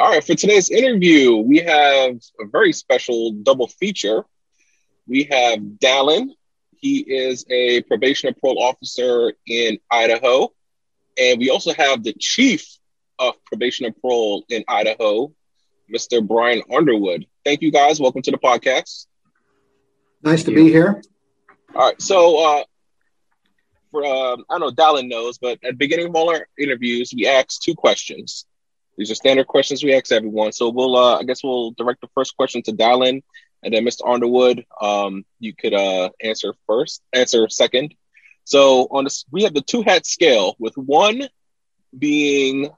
All right, for today's interview, we have a very special double feature. We have Dallin. He is a probation and parole officer in Idaho. And we also have the chief of probation and parole in Idaho, Mr. Brian Underwood. Thank you guys. Welcome to the podcast. Nice to be here. All right. So, uh, for um, I don't know, Dallin knows, but at the beginning of all our interviews, we ask two questions. These are standard questions we ask everyone. So we'll, uh, I guess, we'll direct the first question to Dallin, and then Mr. Underwood, um, you could uh, answer first, answer second. So on this, we have the two hat scale, with one being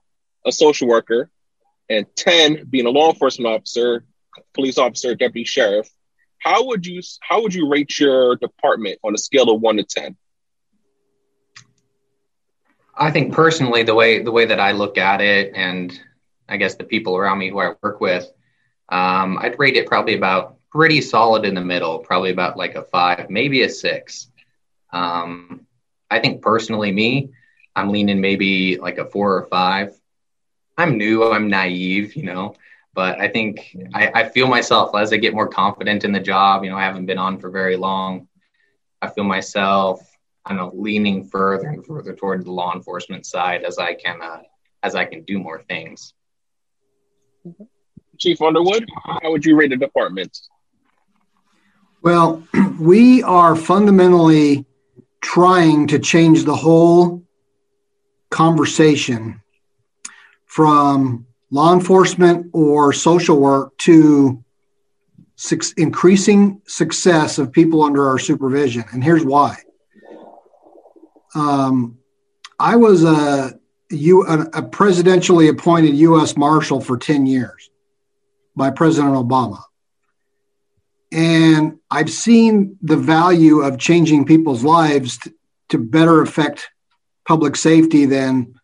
a social worker, and ten being a law enforcement officer, police officer, deputy sheriff. How would you how would you rate your department on a scale of one to ten? I think personally, the way the way that I look at it, and I guess the people around me who I work with, um, I'd rate it probably about pretty solid in the middle, probably about like a five, maybe a six. Um, I think personally, me, I'm leaning maybe like a four or five. I'm new, I'm naive, you know, but I think I, I feel myself as I get more confident in the job. You know, I haven't been on for very long. I feel myself, I know, leaning further and further toward the law enforcement side as I can uh, as I can do more things. Chief Underwood, how would you rate the department? Well, we are fundamentally trying to change the whole conversation from law enforcement or social work to increasing success of people under our supervision. And here's why. Um, I was a you a, a presidentially appointed U.S. Marshal for 10 years by President Obama. And I've seen the value of changing people's lives to, to better affect public safety than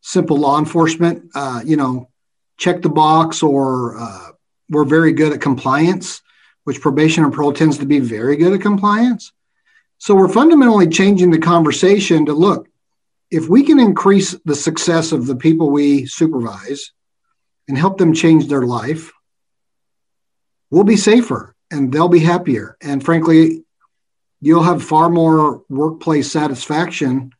simple law enforcement. Uh, you know, check the box, or uh, we're very good at compliance, which probation and parole tends to be very good at compliance. So we're fundamentally changing the conversation to look if we can increase the success of the people we supervise and help them change their life, we'll be safer and they'll be happier. And frankly, you'll have far more workplace satisfaction.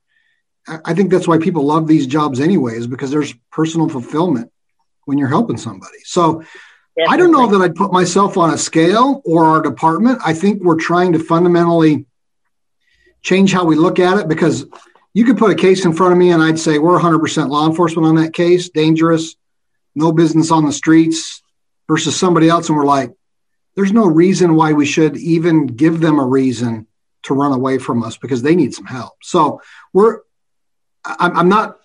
I think that's why people love these jobs anyways, because there's personal fulfillment when you're helping somebody. So I don't know that I'd put myself on a scale or our department. I think we're trying to fundamentally change how we look at it because you could put a case in front of me and I'd say we're 100% law enforcement on that case, dangerous, no business on the streets versus somebody else. And we're like, there's no reason why we should even give them a reason to run away from us because they need some help. So we're, I'm not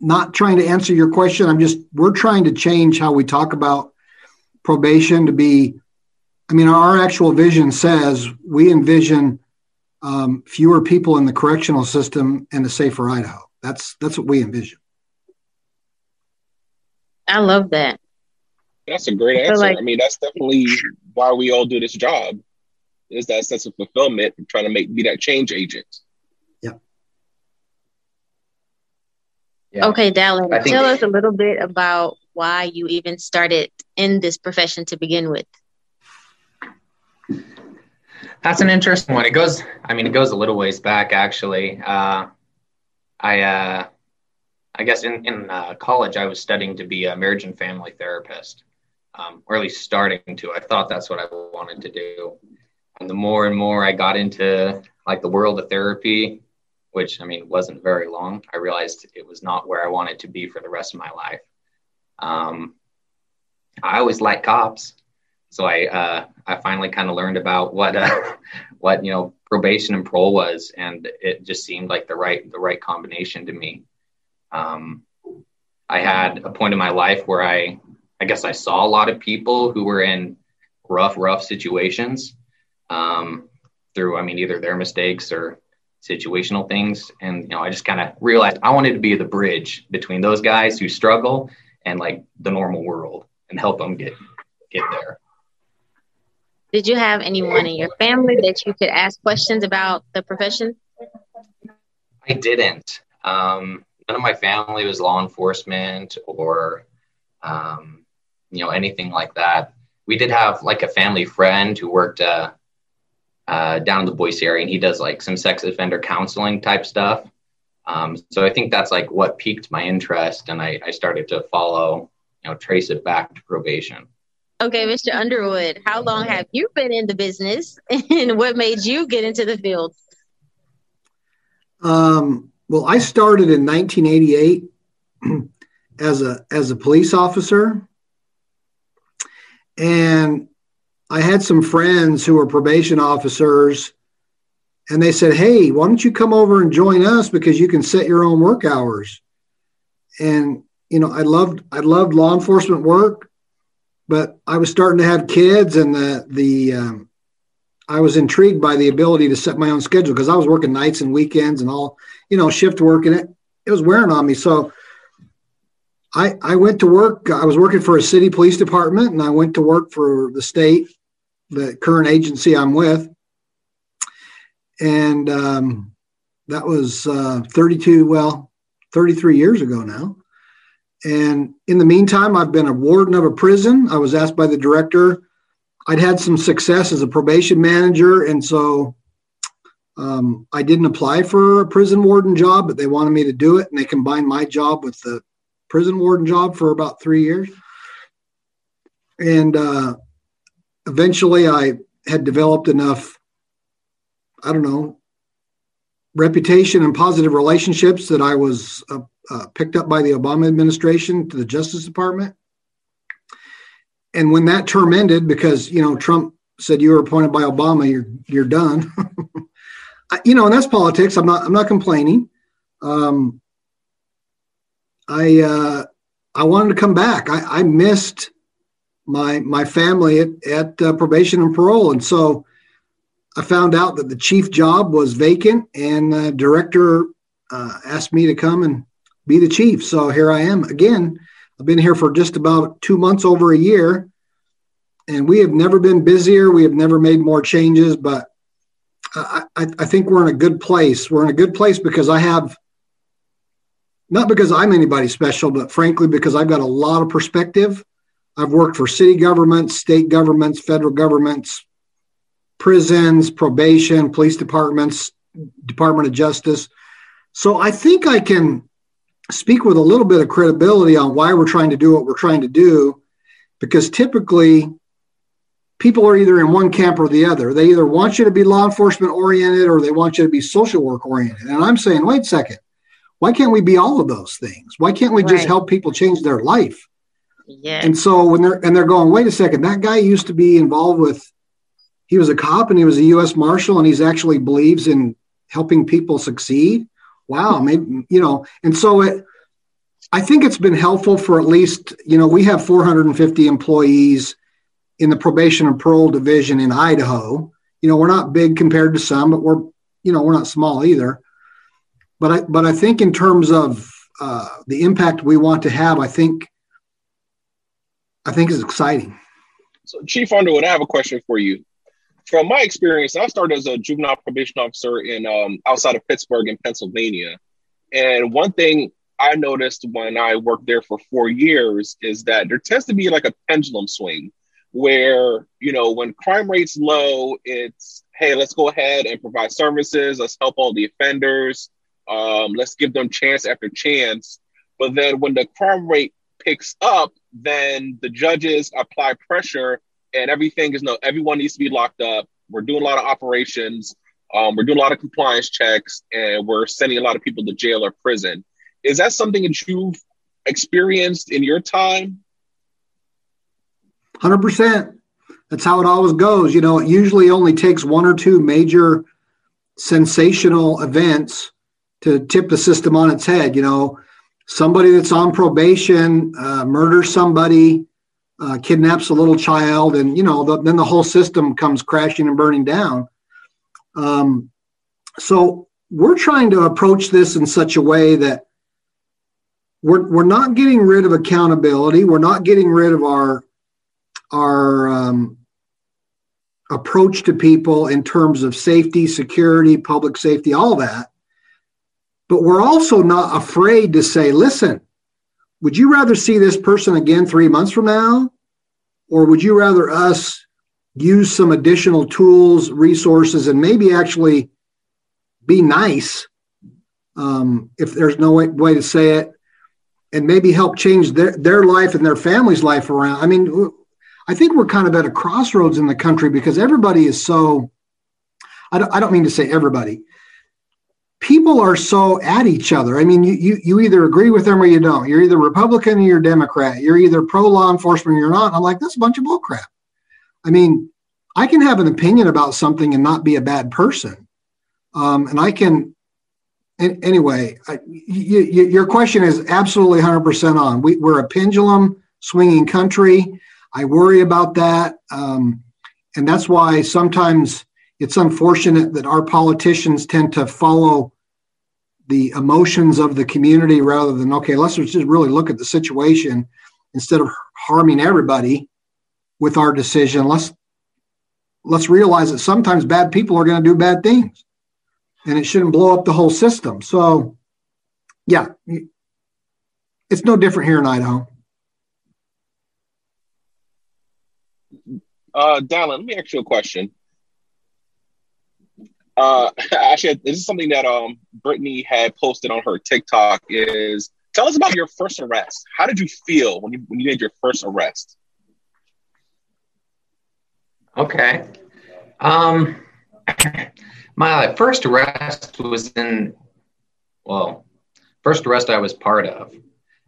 not trying to answer your question. I'm just we're trying to change how we talk about probation to be. I mean, our actual vision says we envision um, fewer people in the correctional system and a safer Idaho. That's that's what we envision. I love that. That's a great answer. Like, I mean, that's definitely why we all do this job. Is that sense of fulfillment, trying to make be that change agent. Yeah. yeah. Okay, Dallin, think- tell us a little bit about why you even started in this profession to begin with. That's an interesting one. It goes, I mean, it goes a little ways back actually. Uh, I, uh, I guess in, in uh, college, I was studying to be a marriage and family therapist, um, or at least starting to. I thought that's what I wanted to do. And the more and more I got into like the world of therapy, which I mean wasn't very long, I realized it was not where I wanted to be for the rest of my life. Um, I always liked cops, so I uh, I finally kind of learned about what uh, what you know probation and parole was, and it just seemed like the right the right combination to me. Um, I had a point in my life where I I guess I saw a lot of people who were in rough rough situations um, through I mean either their mistakes or situational things, and you know I just kind of realized I wanted to be the bridge between those guys who struggle and like the normal world and help them get get there. Did you have anyone in your family that you could ask questions about the profession? I didn't. Um, none of my family was law enforcement or, um, you know anything like that. We did have like a family friend who worked uh, uh, down in the Boise area, and he does like some sex offender counseling type stuff. Um, so I think that's like what piqued my interest, and I, I started to follow, you know, trace it back to probation. Okay, Mr. Underwood, how long have you been in the business, and what made you get into the field? Um, well, I started in 1988 as a as a police officer, and I had some friends who were probation officers, and they said, "Hey, why don't you come over and join us because you can set your own work hours?" And you know, I loved I loved law enforcement work, but I was starting to have kids, and the the um, I was intrigued by the ability to set my own schedule because I was working nights and weekends and all, you know, shift work, and it it was wearing on me. So I I went to work. I was working for a city police department, and I went to work for the state, the current agency I'm with, and um, that was uh, 32, well, 33 years ago now. And in the meantime, I've been a warden of a prison. I was asked by the director I'd had some success as a probation manager, and so um, I didn't apply for a prison warden job, but they wanted me to do it, and they combined my job with the prison warden job for about three years. And uh, eventually, I had developed enough, I don't know, reputation and positive relationships that I was uh, uh, picked up by the Obama administration to the Justice Department and when that term ended, because you know Trump said you were appointed by Obama, you're you're done. you know, and that's politics. I'm not I'm not complaining. Um, I uh, I wanted to come back. I, I missed my my family at, at uh, probation and parole, and so I found out that the chief job was vacant, and the director uh, asked me to come and be the chief. So here I am again. I've been here for just about two months over a year, and we have never been busier. We have never made more changes, but I, I, I think we're in a good place. We're in a good place because I have, not because I'm anybody special, but frankly, because I've got a lot of perspective. I've worked for city governments, state governments, federal governments, prisons, probation, police departments, Department of Justice. So I think I can speak with a little bit of credibility on why we're trying to do what we're trying to do because typically people are either in one camp or the other. They either want you to be law enforcement oriented or they want you to be social work oriented. And I'm saying, wait a second, why can't we be all of those things? Why can't we right. just help people change their life? Yeah. And so when they're and they're going, wait a second, that guy used to be involved with he was a cop and he was a US Marshal and he's actually believes in helping people succeed. Wow, maybe you know, and so it I think it's been helpful for at least, you know, we have 450 employees in the probation and parole division in Idaho. You know, we're not big compared to some, but we're, you know, we're not small either. But I, but I think in terms of uh, the impact we want to have, I think, I think is exciting. So, Chief Underwood, I have a question for you. From my experience, I started as a juvenile probation officer in um, outside of Pittsburgh in Pennsylvania, and one thing I noticed when I worked there for four years is that there tends to be like a pendulum swing where, you know, when crime rate's low, it's, hey, let's go ahead and provide services. Let's help all the offenders. Um, let's give them chance after chance. But then when the crime rate picks up, then the judges apply pressure and everything is no, everyone needs to be locked up. We're doing a lot of operations. Um, we're doing a lot of compliance checks and we're sending a lot of people to jail or prison. Is that something that you've experienced in your time? 100%. That's how it always goes. You know, it usually only takes one or two major sensational events to tip the system on its head. You know, somebody that's on probation uh, murders somebody, uh, kidnaps a little child, and, you know, the, then the whole system comes crashing and burning down. Um, so we're trying to approach this in such a way that we're, we're not getting rid of accountability. We're not getting rid of our our um, approach to people in terms of safety, security, public safety, all that. But we're also not afraid to say, listen, would you rather see this person again three months from now or would you rather us use some additional tools, resources, and maybe actually be nice, um, if there's no way, way to say it, and maybe help change their, their life and their family's life around? I mean, I think we're kind of at a crossroads in the country because everybody is so, I don't, I don't mean to say everybody, people are so at each other. I mean, you, you, you either agree with them or you don't. You're either Republican or you're Democrat. You're either pro law enforcement or you're not. I'm like, that's a bunch of bullcrap. I mean, I can have an opinion about something and not be a bad person. Um, and I can, anyway, I, you, you, your question is absolutely 100% on. We, we're a pendulum swinging country. I worry about that. Um, and that's why sometimes it's unfortunate that our politicians tend to follow the emotions of the community rather than, okay, let's just really look at the situation instead of harming everybody with our decision. Let's let's realize that sometimes bad people are going to do bad things and it shouldn't blow up the whole system. So, yeah, it's no different here in Idaho. Uh, Dallin, let me ask you a question. Uh, actually, this is something that um Brittany had posted on her TikTok. Is tell us about your first arrest. How did you feel when you when you made your first arrest? Okay. Um, my first arrest was in, well, first arrest I was part of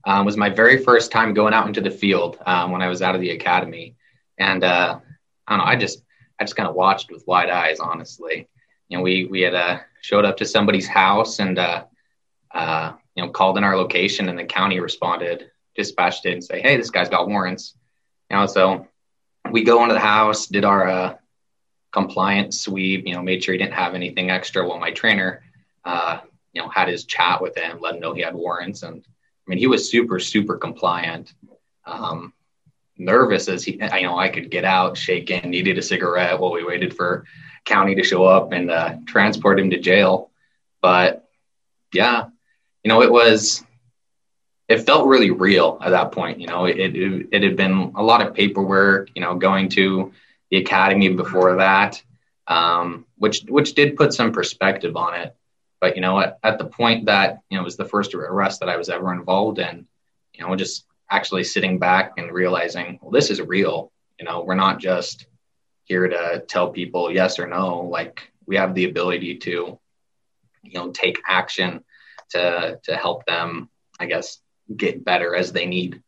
um, was my very first time going out into the field um, when I was out of the academy, and uh, I don't know, I just I just kind of watched with wide eyes, honestly. You know, we we had uh, showed up to somebody's house and uh, uh, you know called in our location, and the county responded, dispatched it, and say, "Hey, this guy's got warrants." You know, so we go into the house, did our uh, compliant sweep, you know, made sure he didn't have anything extra while my trainer, uh, you know, had his chat with him, let him know he had warrants. And I mean, he was super, super compliant. Um, nervous as he, I know I could get out, shaking, needed a cigarette while we waited for county to show up and uh, transport him to jail. But yeah, you know, it was, it felt really real at that point. You know, it, it, it had been a lot of paperwork, you know, going to the academy before that, um, which, which did put some perspective on it. But, you know, at, at the point that, you know, it was the first arrest that I was ever involved in, you know, just actually sitting back and realizing, well, this is real. You know, we're not just here to tell people yes or no. Like we have the ability to, you know, take action to to help them, I guess, get better as they need.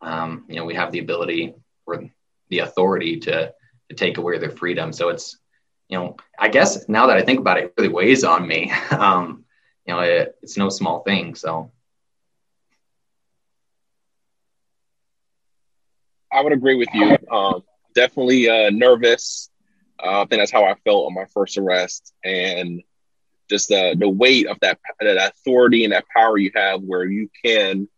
Um, you know, we have the ability or the authority to to take away their freedom. So it's, you know, I guess now that I think about it, it really weighs on me. um, you know, it, it's no small thing. So. I would agree with you. Um, definitely uh, nervous. Uh, I think that's how I felt on my first arrest, and just the the weight of that that authority and that power you have, where you can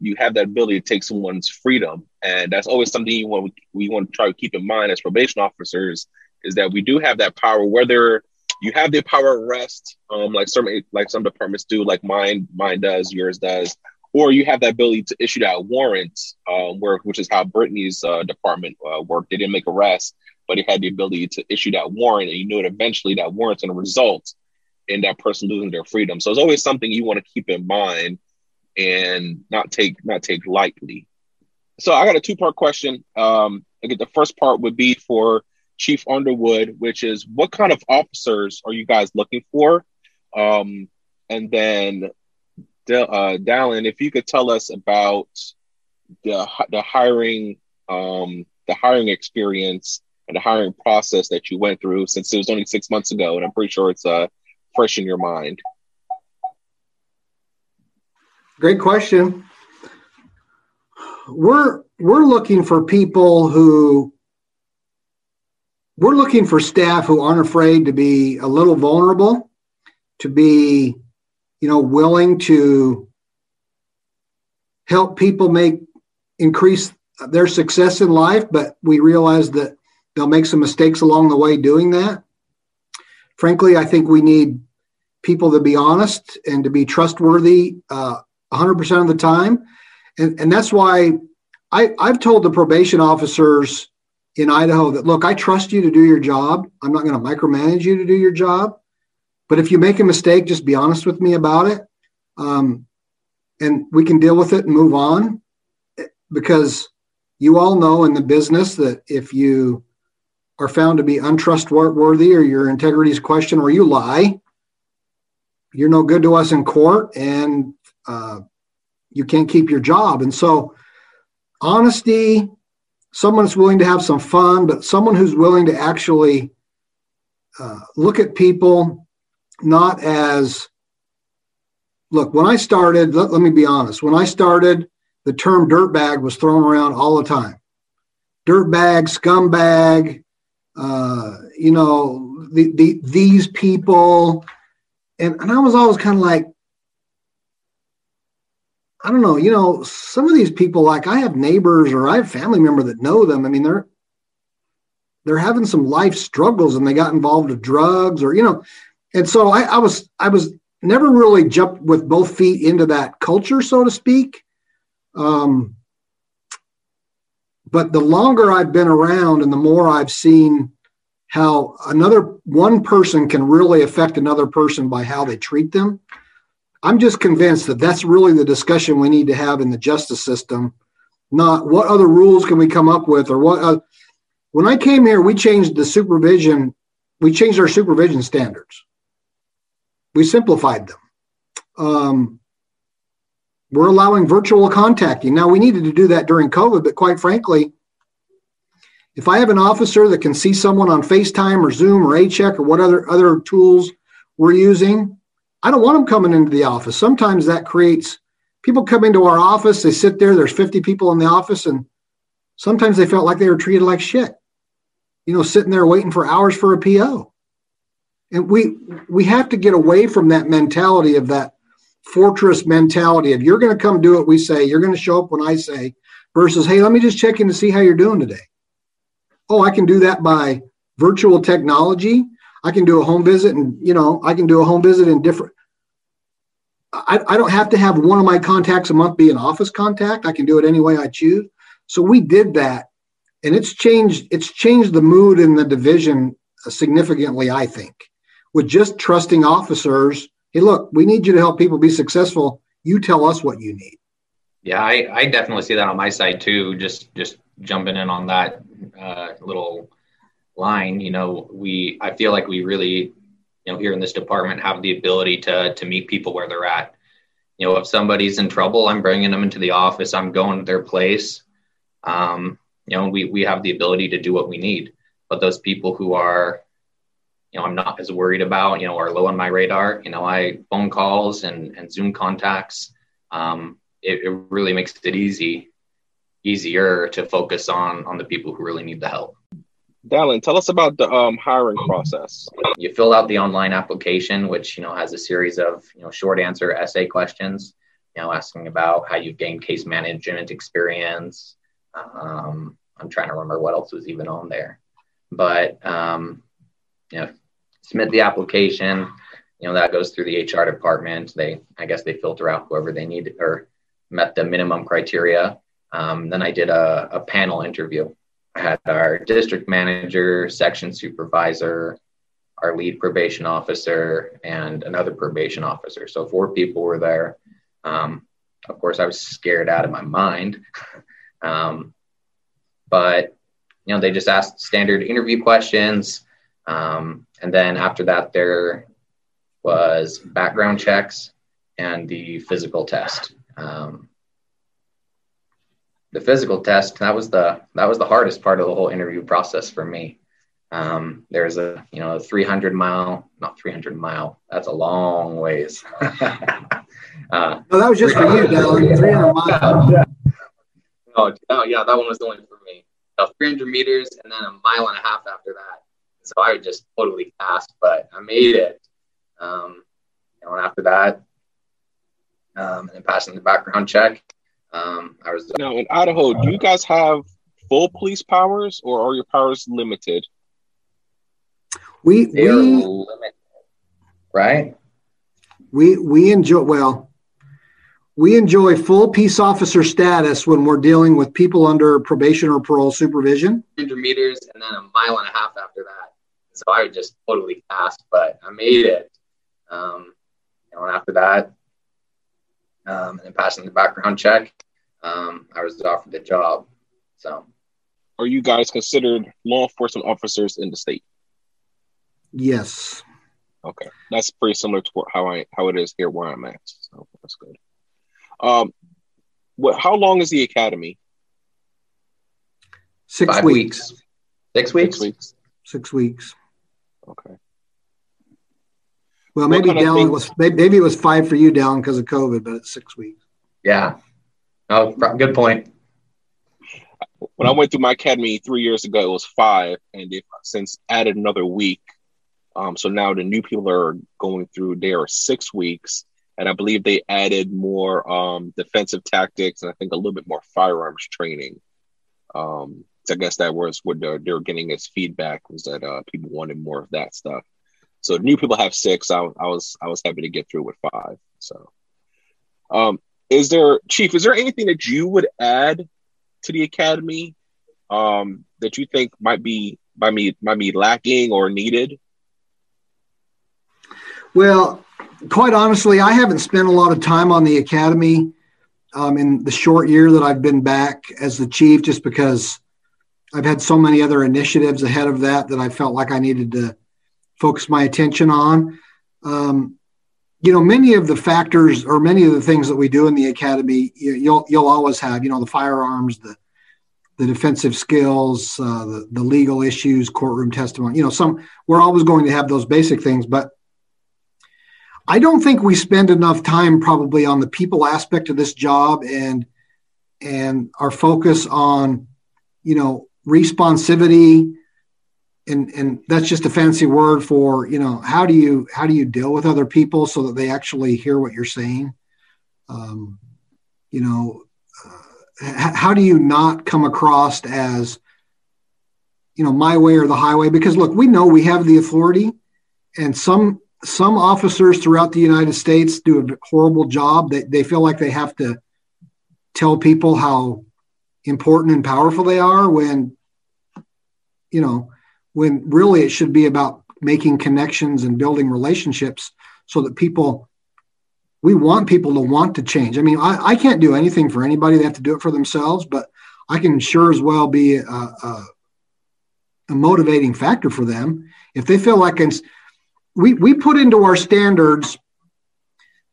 you have that ability to take someone's freedom, and that's always something you want we want to try to keep in mind as probation officers is that we do have that power. Whether you have the power of arrest, um, like some like some departments do, like mine mine does, yours does, or you have the ability to issue that warrant, uh, where which is how Brittany's uh, department uh, worked. They didn't make arrests, but it had the ability to issue that warrant, and you knew it eventually that warrant's going to result in that person losing their freedom. So it's always something you want to keep in mind and not take not take lightly. So I got a two part question. Um, I get the first part would be for Chief Underwood, which is what kind of officers are you guys looking for? Um, and then uh, Dallin, if you could tell us about the the hiring um, the hiring experience and the hiring process that you went through since it was only six months ago, and I'm pretty sure it's uh, fresh in your mind. Great question. We're we're looking for people who we're looking for staff who aren't afraid to be a little vulnerable, to be, you know, willing to help people make increase their success in life, but we realize that they'll make some mistakes along the way doing that. Frankly, I think we need people to be honest and to be trustworthy uh, 100% of the time. And, and that's why I, I've told the probation officers in Idaho that look, I trust you to do your job. I'm not going to micromanage you to do your job. But if you make a mistake, just be honest with me about it. Um, and we can deal with it and move on because you all know in the business that if you are found to be untrustworthy or your integrity is questioned or you lie, you're no good to us in court and uh, you can't keep your job. And so, honesty, someone that's willing to have some fun, but someone who's willing to actually uh, look at people not as look, when I started, let, let me be honest, when I started, the term dirtbag was thrown around all the time. Dirtbag, scumbag, uh, you know, the, the, these people. And, and I was always kind of like, I don't know, you know, some of these people, like I have neighbors or I have family member that know them. I mean, they're they're having some life struggles and they got involved with drugs or, you know, and so I, I was I was never really jumped with both feet into that culture, so to speak. Um, but the longer I've been around and the more I've seen how another one person can really affect another person by how they treat them, I'm just convinced that that's really the discussion we need to have in the justice system, not what other rules can we come up with or what. Uh, when I came here, we changed the supervision, we changed our supervision standards we simplified them. Um, we're allowing virtual contacting. Now, we needed to do that during COVID, but quite frankly, if I have an officer that can see someone on FaceTime or Zoom or A-Check or what other, other tools we're using, I don't want them coming into the office. Sometimes that creates people come into our office, they sit there, there's 50 people in the office, and sometimes they felt like they were treated like shit. You know, sitting there waiting for hours for a PO and we we have to get away from that mentality of that fortress mentality of you're going to come do what we say. You're going to show up when i say versus hey let me just check in to see how you're doing today. Oh i can do that by virtual technology. I can do a home visit and you know i can do a home visit in different I, I don't have to have one of my contacts a month be an office contact. I can do it any way i choose. So we did that and it's changed it's changed the mood in the division significantly i think with just trusting officers. Hey, look, we need you to help people be successful. You tell us what you need. Yeah, I, I definitely see that on my side too. Just just jumping in on that uh, little line, you know, we I feel like we really, you know, here in this department have the ability to to meet people where they're at. You know, if somebody's in trouble, I'm bringing them into the office. I'm going to their place. Um, you know, we we have the ability to do what we need. But those people who are you know, I'm not as worried about, you know, are low on my radar. You know, I phone calls and, and Zoom contacts. Um, it, it really makes it easy, easier to focus on on the people who really need the help. Dallin, tell us about the um, hiring process. You fill out the online application, which you know has a series of you know short answer essay questions. You know, asking about how you've gained case management experience. Um, I'm trying to remember what else was even on there, but um, you know, submit the application. You know, that goes through the HR department. They, I guess, they filter out whoever they need or met the minimum criteria. Um, then I did a, a panel interview. I had our district manager, section supervisor, our lead probation officer, and another probation officer. So four people were there. Um, of course, I was scared out of my mind. um, but you know, they just asked standard interview questions. Um, and then after that, there was background checks and the physical test. Um, the physical test that was the that was the hardest part of the whole interview process for me. Um, there's a you know a 300 mile, not 300 mile. That's a long ways. uh, no, that was just for you, Dallin. 300 miles. Yeah. Oh, oh, yeah, that one was only for me. 300 meters and then a mile and a half after that. So I just totally passed, but I made it. Um, you know, and after that, um, and then passing the background check, um, I was. Now in Idaho, do you guys have full police powers, or are your powers limited? We we limited, right. We we enjoy well. we enjoy full peace officer status when we're dealing with people under probation or parole supervision. 100 meters and then a mile and a half after that. So I just totally passed, but I made it. Um, you know, and after that, um, and then passing the background check, um, I was offered the job. So, are you guys considered law enforcement officers in the state? Yes. Okay, that's pretty similar to how I how it is here where I'm at. So that's good. Um, what? How long is the academy? Six weeks. weeks. Six weeks. Six weeks. Six weeks. Okay. Well, maybe Dallin was maybe it was five for you, Dallin, because of COVID, but it's six weeks. Yeah. Oh, good point. When I went through my academy three years ago, it was five, and they've since added another week. Um, so now the new people are going through. They are six weeks, and I believe they added more um, defensive tactics and I think a little bit more firearms training. Um, I guess that was what they're, they're getting as feedback was that uh, people wanted more of that stuff. So new people have six. I, I was I was happy to get through with five. So, um, is there, Chief? Is there anything that you would add to the academy um, that you think might be by me might be lacking or needed? Well, quite honestly, I haven't spent a lot of time on the academy um, in the short year that I've been back as the chief, just because I've had so many other initiatives ahead of that that I felt like I needed to focus my attention on. Um, you know, many of the factors or many of the things that we do in the academy, you'll you'll always have, you know, the firearms, the the defensive skills, uh, the the legal issues, courtroom testimony. You know, some we're always going to have those basic things, but I don't think we spend enough time probably on the people aspect of this job and and our focus on you know responsivity and and that's just a fancy word for you know how do you how do you deal with other people so that they actually hear what you're saying um, you know uh, how do you not come across as you know my way or the highway because look we know we have the authority and some some officers throughout the United States do a horrible job. They, they feel like they have to tell people how important and powerful they are when, you know, when really it should be about making connections and building relationships so that people, we want people to want to change. I mean, I, I can't do anything for anybody. They have to do it for themselves, but I can sure as well be a, a, a motivating factor for them. If they feel like it's, we, we put into our standards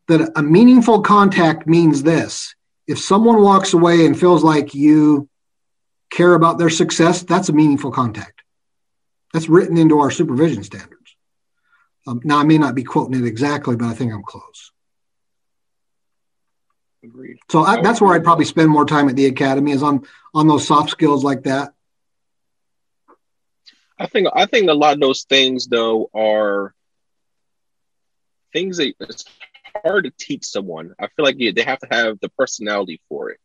that a meaningful contact means this. If someone walks away and feels like you care about their success, that's a meaningful contact. That's written into our supervision standards. Um, now, I may not be quoting it exactly, but I think I'm close. Agreed. So I, that's where I'd probably spend more time at the academy is on on those soft skills like that. I think I think a lot of those things though are things that hard to teach someone. I feel like yeah, they have to have the personality for it.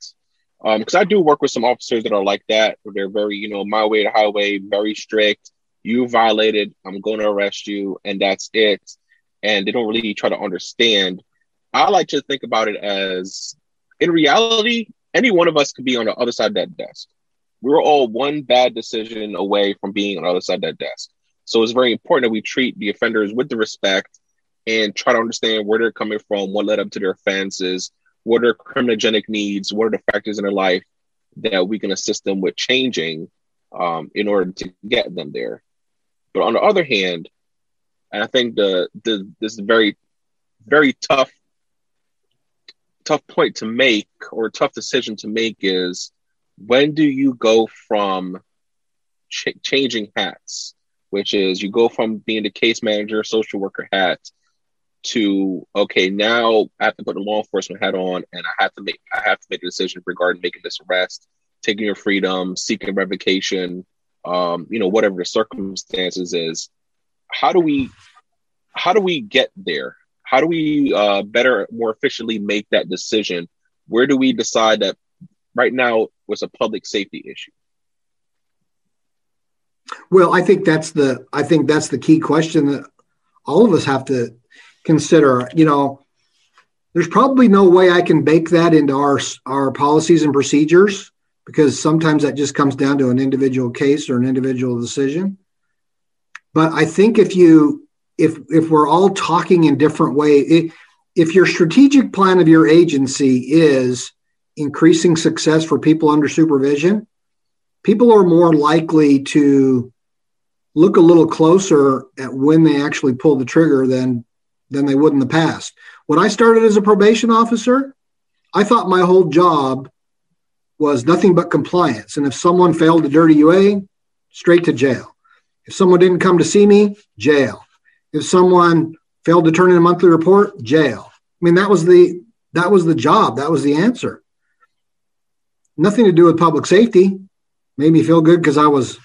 Because um, I do work with some officers that are like that, where they're very, you know, my way to highway, very strict. You violated, I'm going to arrest you, and that's it. And they don't really try to understand. I like to think about it as, in reality, any one of us could be on the other side of that desk. We're all one bad decision away from being on the other side of that desk. So it's very important that we treat the offenders with the respect and try to understand where they're coming from, what led up to their offenses, what are their criminogenic needs, what are the factors in their life that we can assist them with changing um, in order to get them there. But on the other hand, and I think the, the this is very, very tough, tough point to make or tough decision to make is when do you go from ch- changing hats, which is you go from being the case manager, social worker hat to okay now i have to put the law enforcement hat on and i have to make i have to make a decision regarding making this arrest taking your freedom seeking revocation um, you know whatever the circumstances is. How do we how do we get there? How do we uh, better more efficiently make that decision? Where do we decide that right now was a public safety issue? Well i think that's the i think that's the key question that all of us have to consider. You know, there's probably no way I can bake that into our our policies and procedures because sometimes that just comes down to an individual case or an individual decision. But I think if you if if we're all talking in different ways, if your strategic plan of your agency is increasing success for people under supervision, people are more likely to look a little closer at when they actually pull the trigger than than they would in the past. When I started as a probation officer, I thought my whole job was nothing but compliance. And if someone failed a dirty UA, straight to jail. If someone didn't come to see me, jail. If someone failed to turn in a monthly report, jail. I mean, that was the that was the job. That was the answer. Nothing to do with public safety. Made me feel good because I was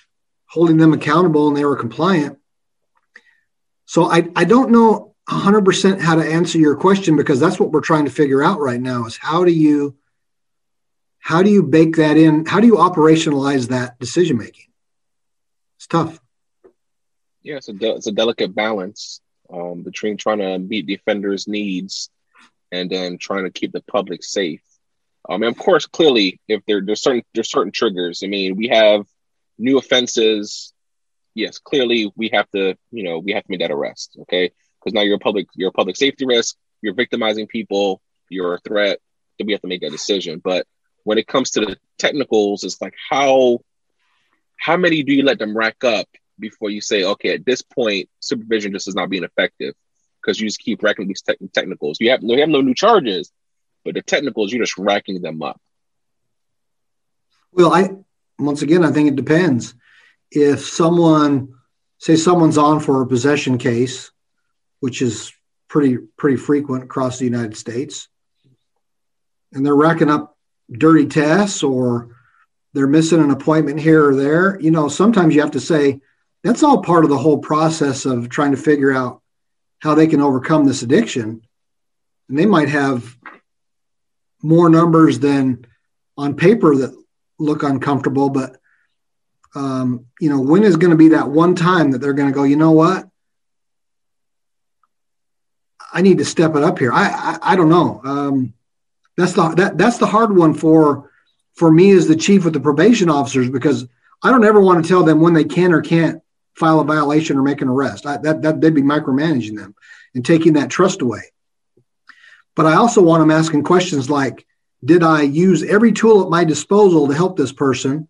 holding them accountable and they were compliant. So I, I don't know 100% how to answer your question because that's what we're trying to figure out right now is how do you how do you bake that in? How do you operationalize that decision making it's tough. Yeah it's a, de- it's a delicate balance um, between trying to meet defenders needs and then trying to keep the public safe. Um, and of course clearly if there, there's certain there's certain triggers. I mean we have new offenses. Yes clearly we have to you know we have to make that arrest okay because now you're a public you're a public safety risk you're victimizing people you're a threat then we have to make that decision. But when it comes to the technicals it's like how how many do you let them rack up before you say okay at this point supervision just is not being effective? Because you just keep racking these te- technicals. You have, you have no new charges but the technicals you're just racking them up. Well i once again i think it depends. If someone say someone's on for a possession case which is pretty pretty frequent across the United States. And they're racking up dirty tests or they're missing an appointment here or there. You know, sometimes you have to say that's all part of the whole process of trying to figure out how they can overcome this addiction. And they might have more numbers than on paper that look uncomfortable, but um, you know, when is going to be that one time that they're going to go, you know what? I need to step it up here. I I, I don't know. Um, that's the that that's the hard one for for me as the chief with the probation officers because I don't ever want to tell them when they can or can't file a violation or make an arrest. I, that that they'd be micromanaging them and taking that trust away. But I also want them asking questions like, did I use every tool at my disposal to help this person?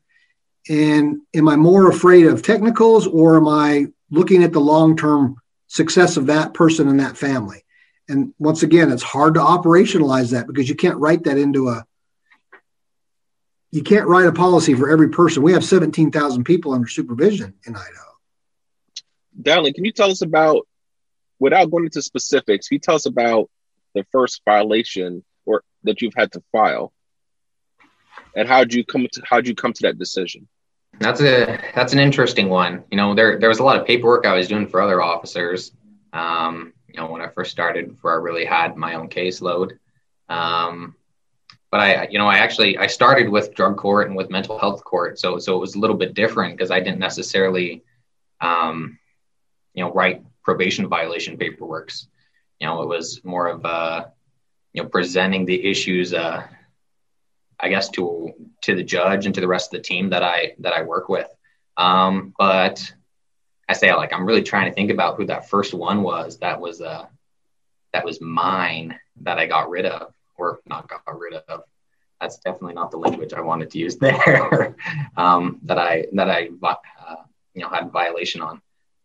And am I more afraid of technicals or am I looking at the long term success of that person and that family? And once again, it's hard to operationalize that because you can't write that into a you can't write a policy for every person. We have 17,000 people under supervision in Idaho. Dallin, can you tell us about, without going into specifics, can you tell us about the first violation or that you've had to file, and how did you come to how did you come to that decision? That's a that's an interesting one. You know, there there was a lot of paperwork I was doing for other officers. Um, you know, when I first started before I really had my own caseload. Um, but I, you know, I actually, I started with drug court and with mental health court. So, so it was a little bit different because I didn't necessarily, um, you know, write probation violation paperworks. You know, it was more of, uh, you know, presenting the issues, uh, I guess to, to the judge and to the rest of the team that I, that I work with. Um, but I say like I'm really trying to think about who that first one was. That was uh that was mine that I got rid of or not got rid of. That's definitely not the language I wanted to use there. um, that I that I uh, you know had violation on.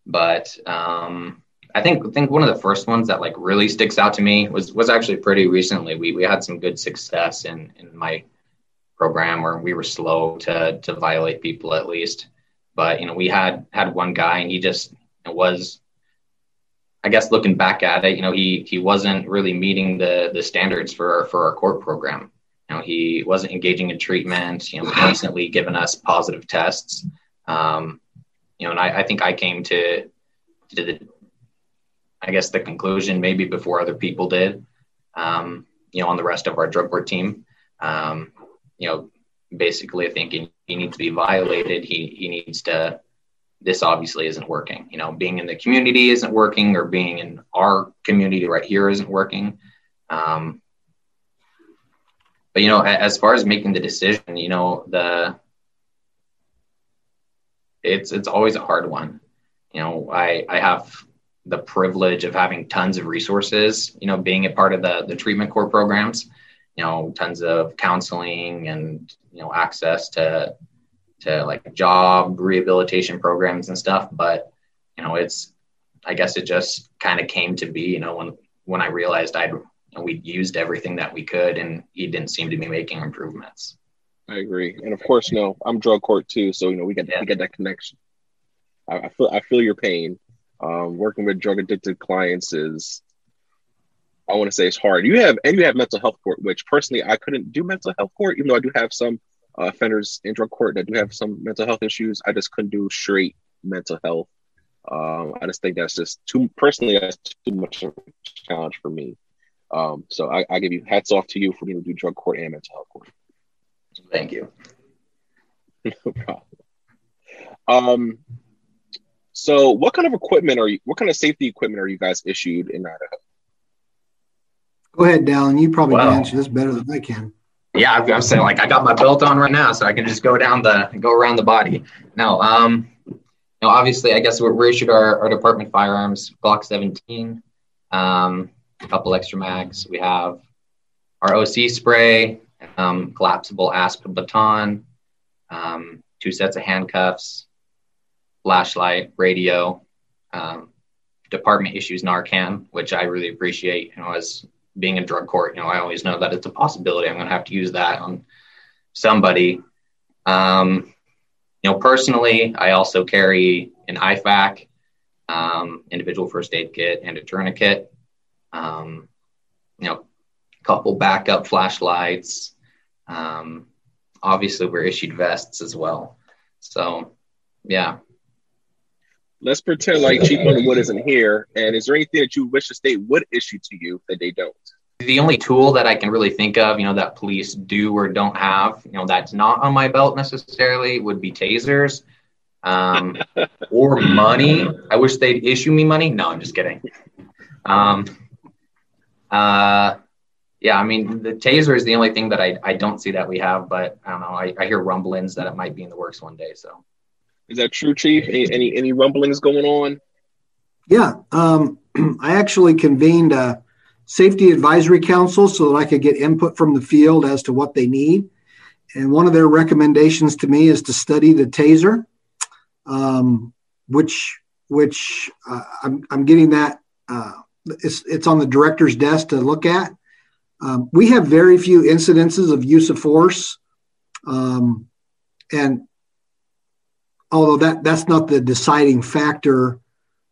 But um, I think I think one of the first ones that like really sticks out to me was was actually pretty recently. We we had some good success in in my program where we were slow to to violate people at least. But you know, we had had one guy, and he just was, I guess, looking back at it, you know, he he wasn't really meeting the the standards for our, for our court program. You know, he wasn't engaging in treatment. You know, constantly giving us positive tests. Um, you know, and I, I think I came to to the, I guess, the conclusion maybe before other people did. Um, you know, on the rest of our drug court team. Um, you know, basically thinking he needs to be violated. He he needs to. This obviously isn't working. You know, being in the community isn't working, or being in our community right here isn't working. Um, but you know, as far as making the decision, you know, the it's it's always a hard one. You know, I I have the privilege of having tons of resources. You know, being a part of the the treatment court programs. You know, tons of counseling and you know access to to like job rehabilitation programs and stuff. But you know, it's I guess it just kind of came to be. You know, when when I realized I'd we used everything that we could, and he didn't seem to be making improvements. I agree, and of course, you know, I'm drug court too, so you know we get yeah. we get that connection. I, I, feel I feel your pain. Um, working with drug addicted clients is, I want to say, it's hard. You have and you have mental health court, which personally I couldn't do mental health court, even though I do have some uh, offenders in drug court that do have some mental health issues. I just couldn't do straight mental health. Um, I just think that's just too personally that's too much of a challenge for me. Um, so I, I, give you hats off to you for being able to do drug court and mental health court. Thank you. no problem. Um, so what kind of equipment are you? What kind of safety equipment are you guys issued in Idaho? Go ahead, Dallin. You probably well, can answer this better than I can. Yeah, I'm saying like I got my belt on right now, so I can just go down the go around the body. No, um, you know, obviously, I guess we're, we're issued our, our department firearms, Glock 17. Um, a couple extra mags. We have our OC spray, um, collapsible ASP baton, um, two sets of handcuffs, flashlight, radio, um, department issues Narcan, which I really appreciate. You know, as being in drug court, you know, I always know that it's a possibility. I'm going to have to use that on somebody. Um, you know, personally, I also carry an IFAK, um, individual first aid kit, and a tourniquet um, you know, a couple backup flashlights. Um, obviously, we're issued vests as well. So, yeah. Let's pretend like Chief Underwood isn't here. And is there anything that you wish the state would issue to you that they don't? The only tool that I can really think of, you know, that police do or don't have, you know, that's not on my belt necessarily would be tasers um, or money. I wish they'd issue me money. No, I'm just kidding. Um, uh, yeah, I mean, the taser is the only thing that I, I don't see that we have, but I don't know. I, I hear rumblings that it might be in the works one day. So, is that true, Chief? Any any, any rumblings going on? Yeah, um, I actually convened a safety advisory council so that I could get input from the field as to what they need. And one of their recommendations to me is to study the taser, um, which which uh, I'm I'm getting that. Uh, it's, it's on the director's desk to look at. Um, we have very few incidences of use of force. Um, and although that, that's not the deciding factor,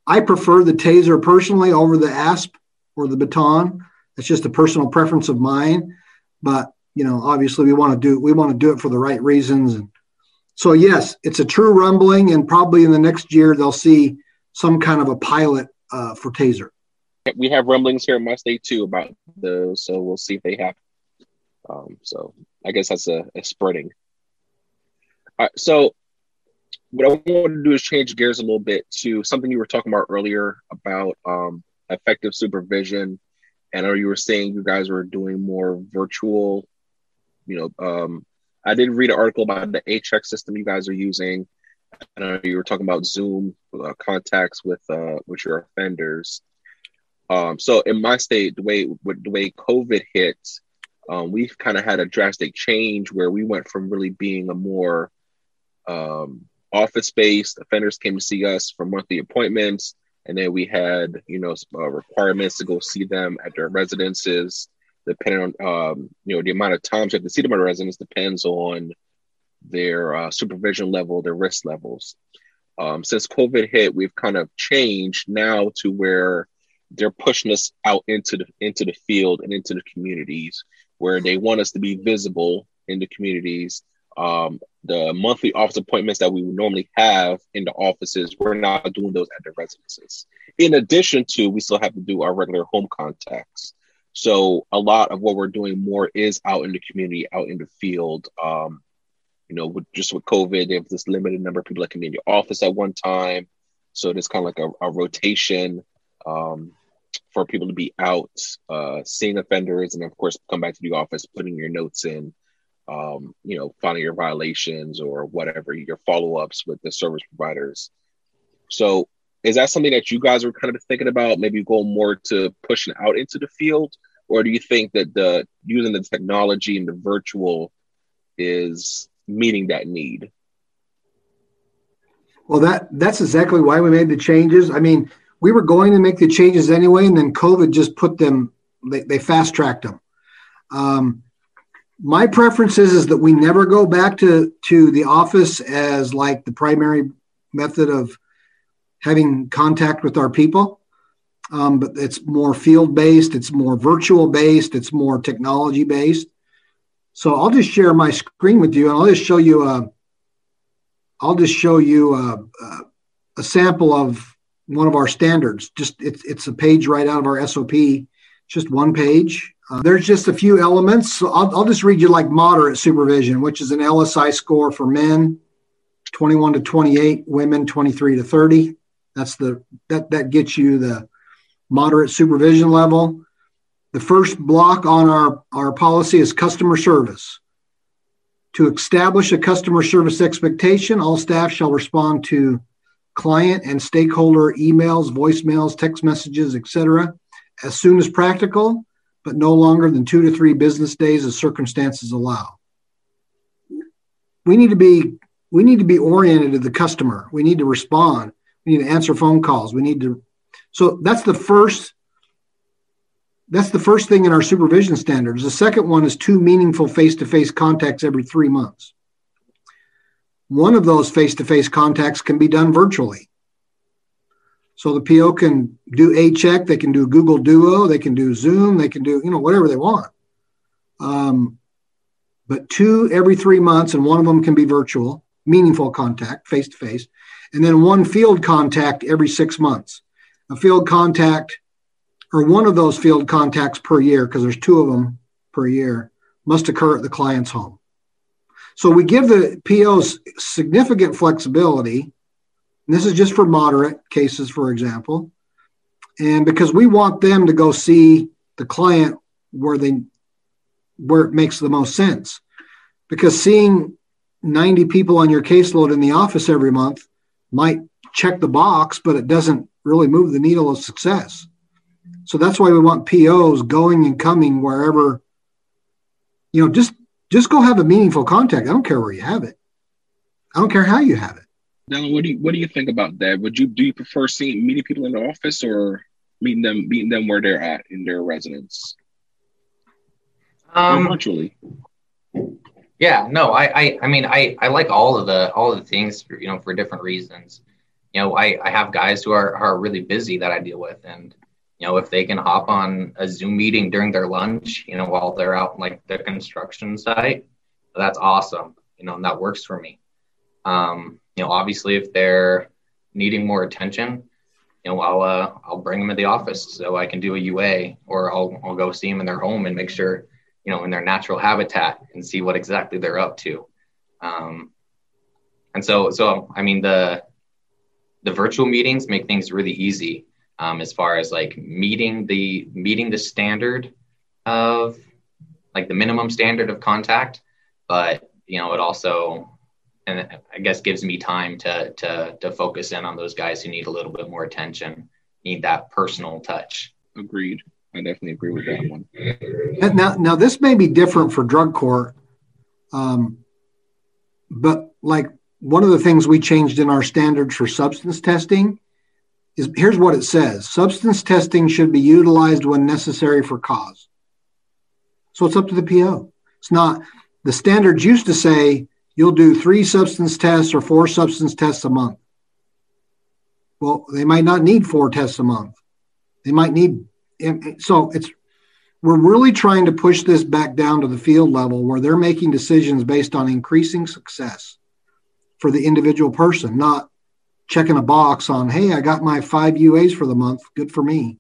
I prefer the taser personally over the ASP or the baton. It's just a personal preference of mine. But, you know, obviously we want to do we want to do it for the right reasons. And so yes, it's a true rumbling, and probably in the next year they'll see some kind of a pilot uh, for taser we have rumblings here in my state too about those, so we'll see if they happen. Um, so I guess that's a, a spreading. All right, so what I want to do is change gears a little bit to something you were talking about earlier about um, effective supervision. And know you were saying you guys were doing more virtual. You know, um, I did read an article about the A-check system you guys are using. Know you were talking about Zoom uh, contacts with uh, with your offenders. Um, so in my state, the way the way COVID hit, um, we've kind of had a drastic change where we went from really being a more um, office based. Offenders came to see us for monthly appointments, and then we had you know uh, requirements to go see them at their residences. Depending on um, you know the amount of times you have to see them at a residence depends on their uh, supervision level, their risk levels. Um, since COVID hit, we've kind of changed now to where they're pushing us out into the into the field and into the communities where they want us to be visible in the communities. Um, the monthly office appointments that we would normally have in the offices, we're not doing those at the residences. In addition to, we still have to do our regular home contacts. So a lot of what we're doing more is out in the community, out in the field. Um, you know, with, just with COVID, they have this limited number of people that can be in your office at one time. So there's kind of like a, a rotation um, for people to be out, uh, seeing offenders, and of course, come back to the office, putting your notes in, um, you know, finding your violations or whatever, your follow ups with the service providers. So, is that something that you guys are kind of thinking about? Maybe go more to pushing out into the field, or do you think that the using the technology and the virtual is meeting that need? Well, that that's exactly why we made the changes. I mean, we were going to make the changes anyway, and then COVID just put them. They, they fast tracked them. Um, my preference is, is that we never go back to to the office as like the primary method of having contact with our people. Um, but it's more field based, it's more virtual based, it's more technology based. So I'll just share my screen with you, and I'll just show you a. I'll just show you a, a, a sample of one of our standards. Just it's it's a page right out of our SOP, just one page. Uh, there's just a few elements. I'll, I'll just read you like moderate supervision, which is an LSI score for men, 21 to 28, women 23 to 30. That's the that that gets you the moderate supervision level. The first block on our, our policy is customer service. To establish a customer service expectation, all staff shall respond to client and stakeholder emails, voicemails, text messages, etc., as soon as practical, but no longer than two to three business days as circumstances allow. We need to be we need to be oriented to the customer. We need to respond. We need to answer phone calls. We need to so that's the first that's the first thing in our supervision standards. The second one is two meaningful face-to-face contacts every 3 months. One of those face to face contacts can be done virtually. So the PO can do a check, they can do Google Duo, they can do Zoom, they can do you know whatever they want. Um, but two every three months, and one of them can be virtual, meaningful contact, face to face, and then one field contact every six months. A field contact, or one of those field contacts per year, because there's two of them per year, must occur at the client's home. So we give the POs significant flexibility. This is just for moderate cases, for example. And because we want them to go see the client where they where it makes the most sense. Because seeing 90 people on your caseload in the office every month might check the box, but it doesn't really move the needle of success. So that's why we want POs going and coming wherever, you know, just just go have a meaningful contact. I don't care where you have it. I don't care how you have it. Now, what do you what do you think about that? Would you do you prefer seeing meeting people in the office or meeting them meeting them where they're at in their residence? Um, or virtually. Yeah, no, I, I I mean I I like all of the all of the things for, you know for different reasons. You know, I I have guys who are are really busy that I deal with and you know, if they can hop on a Zoom meeting during their lunch, you know, while they're out like the construction site, that's awesome. You know, and that works for me. Um, you know, obviously, if they're needing more attention, you know, I'll uh, I'll bring them to the office so I can do a UA, or I'll I'll go see them in their home and make sure, you know, in their natural habitat and see what exactly they're up to. Um, and so so I mean the the virtual meetings make things really easy um, as far as like meeting the meeting the standard of like the minimum standard of contact but you know it also and i guess gives me time to to to focus in on those guys who need a little bit more attention need that personal touch agreed i definitely agree with that one now now this may be different for drug court um, but like one of the things we changed in our standards for substance testing is here's what it says substance testing should be utilized when necessary for cause. So it's up to the PO. It's not the standards used to say you'll do three substance tests or four substance tests a month. Well, they might not need four tests a month. They might need so it's we're really trying to push this back down to the field level where they're making decisions based on increasing success for the individual person, not checking a box on, hey, I got my five UAs for the month. Good for me.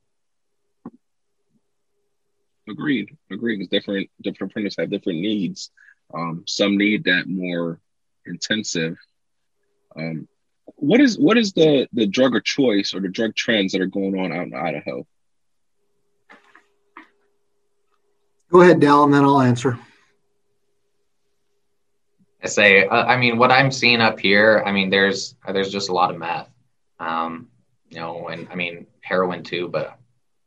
Agreed. Agreed. Because different different printers have different needs. Um, some need that more intensive. Um, what is what is the the drug of choice or the drug trends that are going on out in Idaho? Go ahead, Dal, and then I'll answer. I say, uh, I mean, what I'm seeing up here, I mean, there's there's just a lot of meth, um, you know, and I mean heroin too. But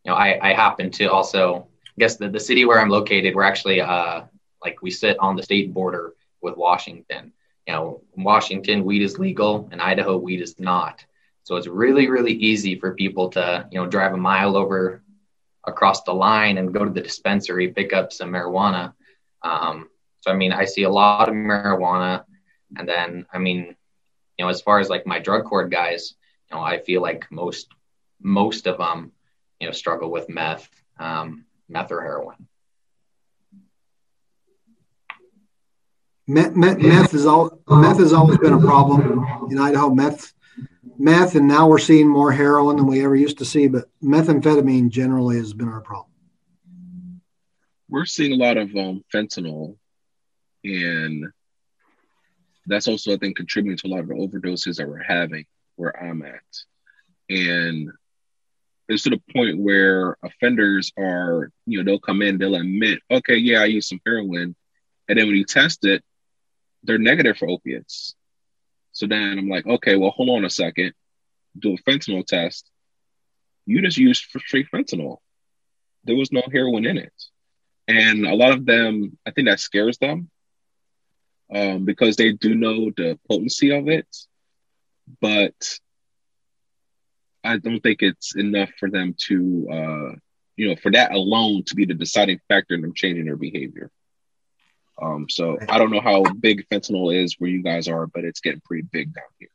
you know, I I happen to also I guess the the city where I'm located, we're actually uh like we sit on the state border with Washington. You know, in Washington, weed is legal, and Idaho, weed is not. So it's really really easy for people to you know drive a mile over across the line and go to the dispensary, pick up some marijuana. Um, so I mean, I see a lot of marijuana, and then I mean, you know, as far as like my drug court guys, you know, I feel like most most of them, you know, struggle with meth, um, meth or heroin. Meth, meth, meth, is all, meth has always been a problem in Idaho. Meth meth, and now we're seeing more heroin than we ever used to see. But methamphetamine generally has been our problem. We're seeing a lot of um, fentanyl, and that's also, I think, contributing to a lot of the overdoses that we're having where I'm at. And it's to the point where offenders are, you know, they'll come in, they'll admit, okay, yeah, I used some heroin. And then when you test it, they're negative for opiates. So then I'm like, okay, well, hold on a second. Do a fentanyl test. You just used straight fentanyl. There was no heroin in it. And a lot of them, I think that scares them um, because they do know the potency of it. But I don't think it's enough for them to, uh, you know, for that alone to be the deciding factor in them changing their behavior. Um, so I don't know how big fentanyl is where you guys are, but it's getting pretty big down here.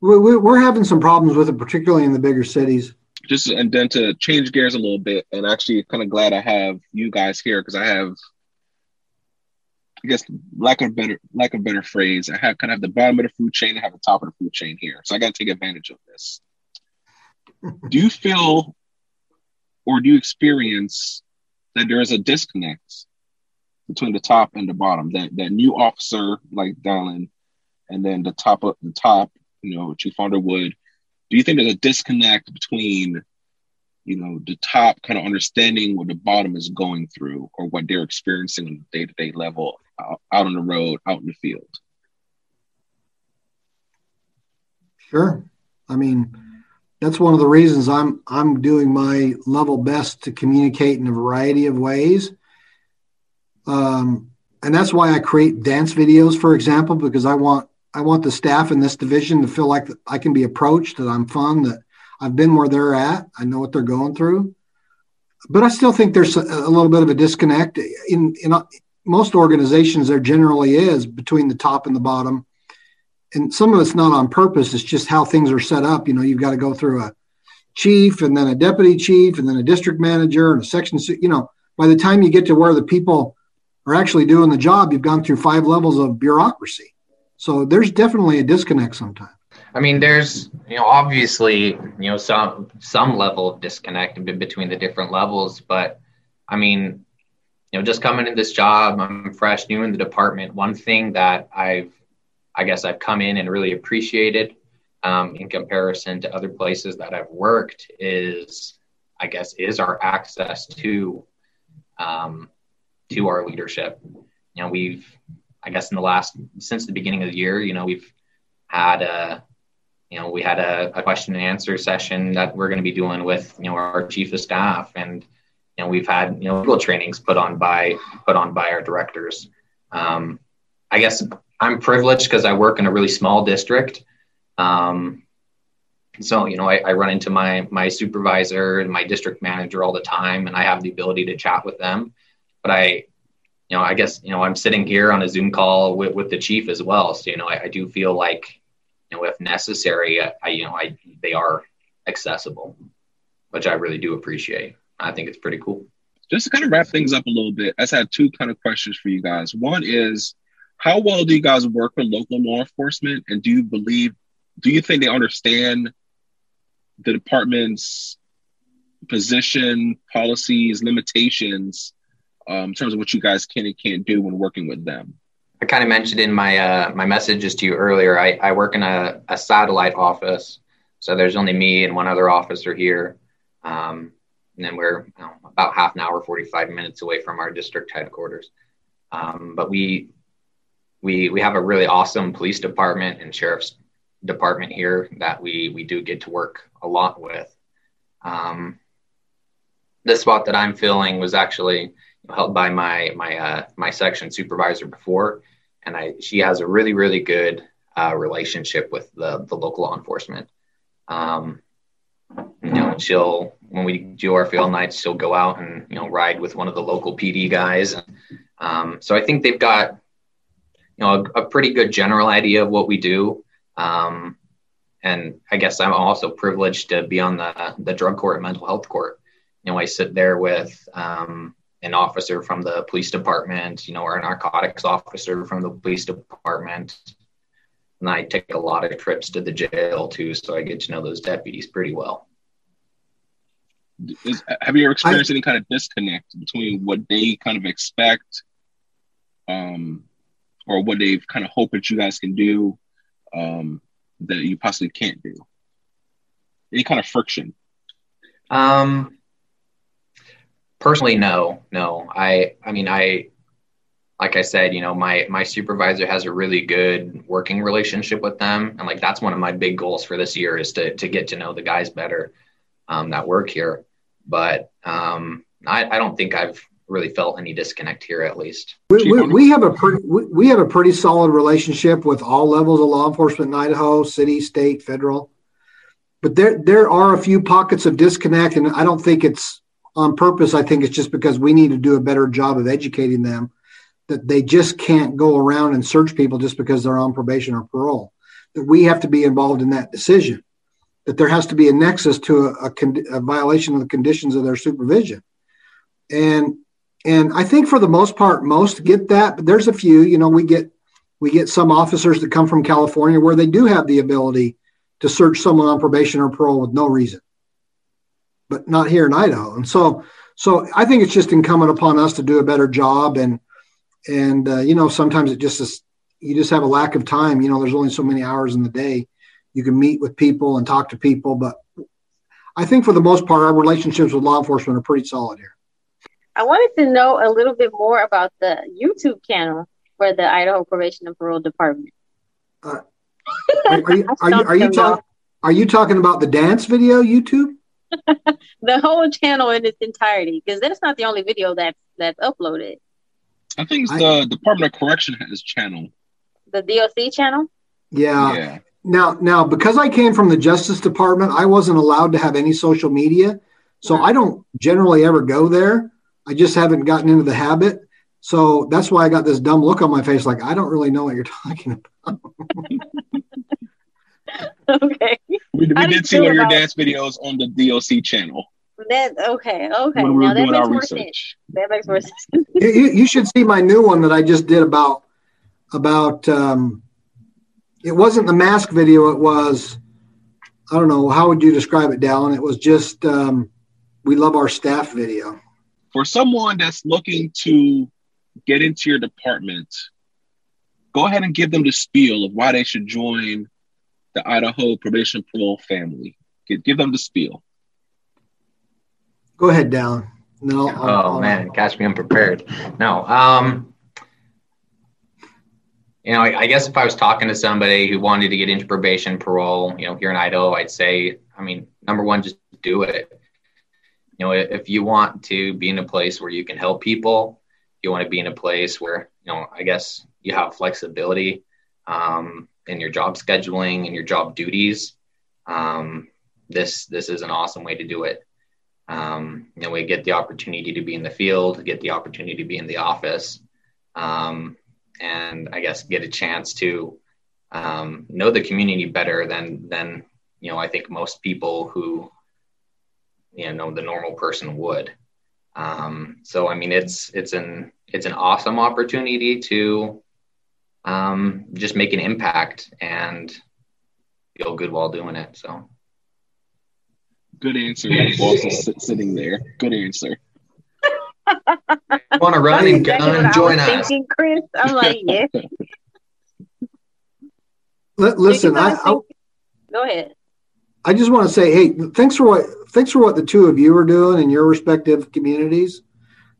We're having some problems with it, particularly in the bigger cities. Just and then to change gears a little bit, and actually kind of glad I have you guys here because I have, I guess, lack of better lack of better phrase, I have kind of the bottom of the food chain, I have the top of the food chain here, so I got to take advantage of this. do you feel, or do you experience that there is a disconnect between the top and the bottom. That that new officer like Dallin, and then the top of the top, you know, Chief Underwood. Do you think there's a disconnect between, you know, the top kind of understanding what the bottom is going through or what they're experiencing on a day to day level out, out on the road, out in the field? Sure. I mean, that's one of the reasons I'm I'm doing my level best to communicate in a variety of ways um, and that's why I create dance videos, for example, because I want I want the staff in this division to feel like I can be approached, that I'm fun, that I've been where they're at, I know what they're going through. But I still think there's a, a little bit of a disconnect in in most organizations. There generally is between the top and the bottom, and some of it's not on purpose. It's just how things are set up. You know, you've got to go through a chief and then a deputy chief and then a district manager and a section. You know, by the time you get to where the people are actually doing the job, you've gone through five levels of bureaucracy. So there's definitely a disconnect sometimes. I mean, there's you know obviously you know some some level of disconnect between the different levels, but I mean, you know, just coming in this job, I'm fresh, new in the department. One thing that I've I guess I've come in and really appreciated um, in comparison to other places that I've worked is I guess is our access to um, to our leadership. You know, we've, I guess, in the last since the beginning of the year, you know, we've had a, you know, we had a, a question and answer session that we're going to be doing with, you know, our chief of staff, and you know, we've had you know legal trainings put on by put on by our directors. Um, I guess I'm privileged because I work in a really small district. Um, so you know I, I, run into my my supervisor and my district manager all the time and i have the ability to chat with them but I, you know, I guess, you know, I'm sitting here on a Zoom call with, with the chief as well. So, you know, I, I do feel like, you know, if necessary, I, you know, I, they are accessible, which I really do appreciate. I think it's pretty cool. Just to kind of wrap things up a little bit, I just had two kind of questions for you guys. One is, how well do you guys work with local law enforcement? And do you believe, do you think they understand the department's position, policies, limitations um, in terms of what you guys can and can't do when working with them? I kind of mentioned in my uh, my messages to you earlier. I, I work in a, a satellite office, so there's only me and one other officer here. Um, and then we're you know, about half an hour, 45 minutes away from our district headquarters. Um, but we we we have a really awesome police department and sheriff's department here that we we do get to work a lot with. Um, the spot that I'm filling was actually held by my my uh, my section supervisor before, and I she has a really really good uh, relationship with the the local law enforcement. Um, you know, she'll when we do our field nights, she'll go out and you know ride with one of the local PD guys. And, um, so I think they've got you know a, a, pretty good general idea of what we do. Um, and I guess I'm also privileged to be on the the drug court and mental health court. You know, I sit there with um, an officer from the police department, you know, or a narcotics officer from the police department. And I take a lot of trips to the jail too, so I get to know those deputies pretty well. Is, have you ever experienced I, any kind of disconnect between what they kind of expect, um, or what they've kind of hope that you guys can do, um, that you possibly can't do? Any kind of friction? Um, personally, no, no. I, I mean, I, like I said, you know, my my supervisor has a really good working relationship with them, and like that's one of my big goals for this year is to to get to know the guys better um, that work here. But um, I, I don't think I've really felt any disconnect here, at least. We, we, we have a pretty we, we have a pretty solid relationship with all levels of law enforcement in Idaho, city, state, federal. But there there are a few pockets of disconnect, and I don't think it's on purpose. I think it's just because we need to do a better job of educating them that they just can't go around and search people just because they're on probation or parole. That we have to be involved in that decision. That there has to be a nexus to a, a, a violation of the conditions of their supervision. And and I think for the most part, most get that, but there's a few. You know, we get we get some officers that come from California where they do have the ability to search someone on probation or parole with no reason, but not here in Idaho. And so, so I think it's just incumbent upon us to do a better job. And and uh, you know sometimes it just is you just have a lack of time. You know there's only so many hours in the day. You can meet with people and talk to people. But i think for the most part our relationships with law enforcement are pretty solid here. I wanted to know a little bit more about the youtube channel for the idaho probation and parole department. Uh, are, are, you, are, you, are, you talk, are you talking about the dance video youtube the whole channel in its entirety because that's not the only video that's that's uploaded I think it's the Department of Correction has channel. The DOC channel. Yeah. yeah. Now, now, because I came from the Justice Department, I wasn't allowed to have any social media, so I don't generally ever go there. I just haven't gotten into the habit. So that's why I got this dumb look on my face, like I don't really know what you're talking about. okay. We, we did see one of your dance videos on the DOC channel. That okay, okay. When we now that makes more research. sense. That makes more sense. you, you, should see my new one that I just did about about. Um, it wasn't the mask video. It was, I don't know. How would you describe it, Dallin? It was just um, we love our staff video. For someone that's looking to get into your department, go ahead and give them the spiel of why they should join the Idaho Probation Parole family. Give, give them the spiel. Go ahead, Dallin. No. oh I'll, man, catch me unprepared. No. Um, you know, I, I, guess if I was talking to somebody who wanted to get into probation, parole, you know, here in Idaho, I'd say, I mean, number one, just do it. You know, if you want to be in a place where you can help people, you want to be in a place where, you know, I guess you have flexibility um, in your job scheduling and your job duties. Um, this this is an awesome way to do it. Um, you know, we get the opportunity to be in the field, get the opportunity to be in the office, um, and I guess get a chance to um, know the community better than than you know I think most people who you know the normal person would. Um, so I mean, it's it's an it's an awesome opportunity to um, just make an impact and feel good while doing it. So. Good answer. The boss is sitting there. Good answer. Want to run and gun and join us? Thinking, Chris. I'm like, yeah. listen, I, I, go ahead. I just want to say, hey, thanks for what thanks for what the two of you are doing in your respective communities.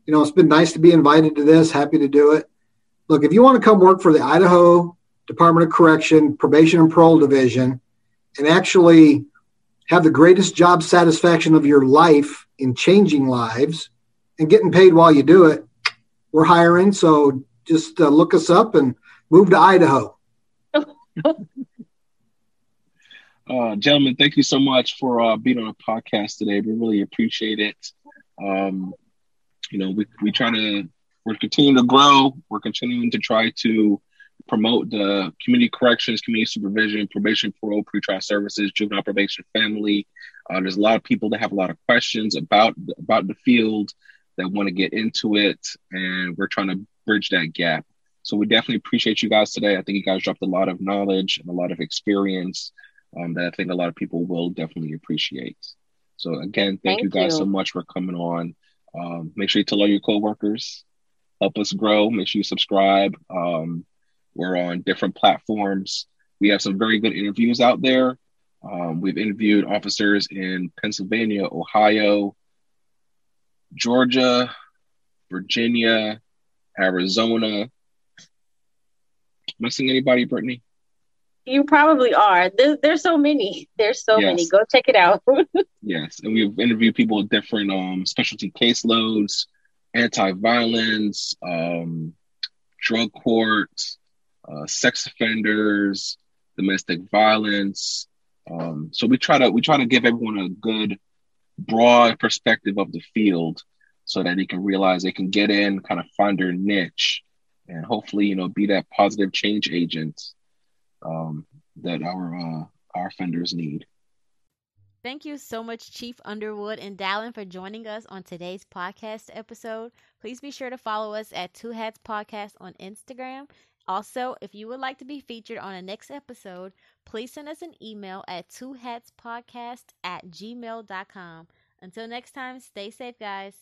You know, it's been nice to be invited to this. Happy to do it. Look, if you want to come work for the Idaho Department of Correction Probation and Parole Division, and actually have the greatest job satisfaction of your life in changing lives and getting paid while you do it, we're hiring. So just uh, look us up and move to Idaho. Uh, gentlemen, thank you so much for uh, being on a podcast today. We really appreciate it. Um, you know, we, we try to, we're continuing to grow. We're continuing to try to promote the community corrections, community supervision, probation, parole, pretrial services, juvenile probation, family. Uh, there's a lot of people that have a lot of questions about about the field that want to get into it, and we're trying to bridge that gap. So we definitely appreciate you guys today. I think you guys dropped a lot of knowledge and a lot of experience um, that I think a lot of people will definitely appreciate. So again, thank, thank you guys you. so much for coming on. Um, make sure you tell all your coworkers. Help us grow. Make sure you subscribe. Um, we're on different platforms. We have some very good interviews out there. Um, we've interviewed officers in Pennsylvania, Ohio, Georgia, Virginia, Arizona. Missing anybody, Brittany? You probably are. There's, there's so many. There's so yes. many. Go check it out. yes, and we've interviewed people with different um, specialty caseloads, anti-violence, um, drug courts, uh, sex offenders, domestic violence. Um, so we try to we try to give everyone a good, broad perspective of the field, so that they can realize they can get in, kind of find their niche, and hopefully you know be that positive change agent um, that our uh, our offenders need. Thank you so much, Chief Underwood and Dallin, for joining us on today's podcast episode. Please be sure to follow us at Two Hats Podcast on Instagram. Also, if you would like to be featured on a next episode, please send us an email at twohatspodcast at gmail.com. Until next time, stay safe, guys.